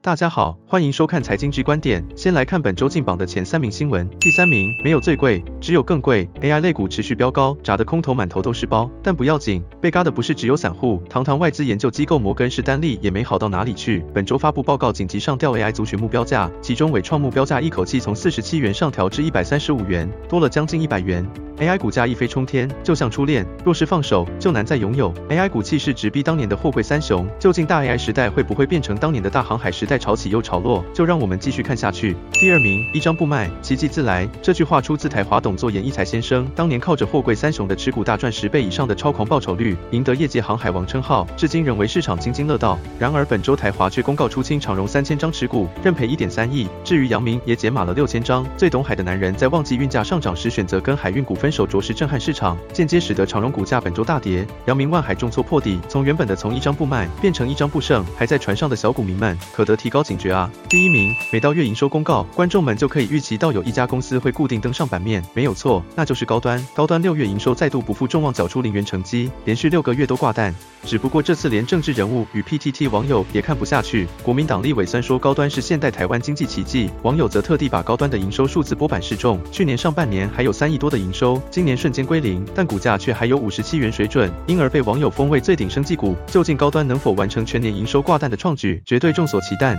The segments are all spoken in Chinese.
大家好，欢迎收看财经之观点。先来看本周进榜的前三名新闻。第三名，没有最贵，只有更贵。AI 类股持续飙高，砸得空头满头都是包。但不要紧，被嘎的不是只有散户，堂堂外资研究机构摩根士丹利也没好到哪里去。本周发布报告，紧急上调 AI 族群目标价，其中纬创目标价一口气从四十七元上调至一百三十五元，多了将近一百元。AI 股价一飞冲天，就像初恋，若是放手，就难再拥有。AI 股气势直逼当年的货柜三雄，究竟大 AI 时代会不会变成当年的大航海时代，在潮起又潮落？就让我们继续看下去。第二名，一张不卖，奇迹自来。这句话出自台华董座严义才先生，当年靠着货柜三雄的持股大赚十倍以上的超狂报酬率，赢得业界航海王称号，至今仍为市场津津乐道。然而本周台华却公告出清长荣三千张持股，认赔一点三亿。至于杨明也解码了六千张。最懂海的男人在旺季运价上涨时选择跟海运股分手，着实震撼市场，间接使得长荣股价本周大跌。杨明万海重挫破底，从原本的从一张不卖变成一张不剩，还在船上的小股民们可得提高警觉啊！第一名，每到月营收公告，观众们就可以预期到有一家公司会固定登上版面，没有错，那就是高端。高端六月营收再度不负众望，缴出零元成绩，连续六个月都挂蛋。只不过这次连政治人物与 PTT 网友也看不下去，国民党立委酸说高端是现代台湾经济奇迹，网友则特地把高端的营收数字拨板示众，去年上半年还有三亿多的营收，今年瞬间归零，但股价却还有五十七元水准，因而被网友封为最顶生技股。究竟高端能否完成全年营收挂蛋的创举，绝对众所期待。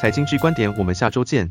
财经之观点，我们下周见。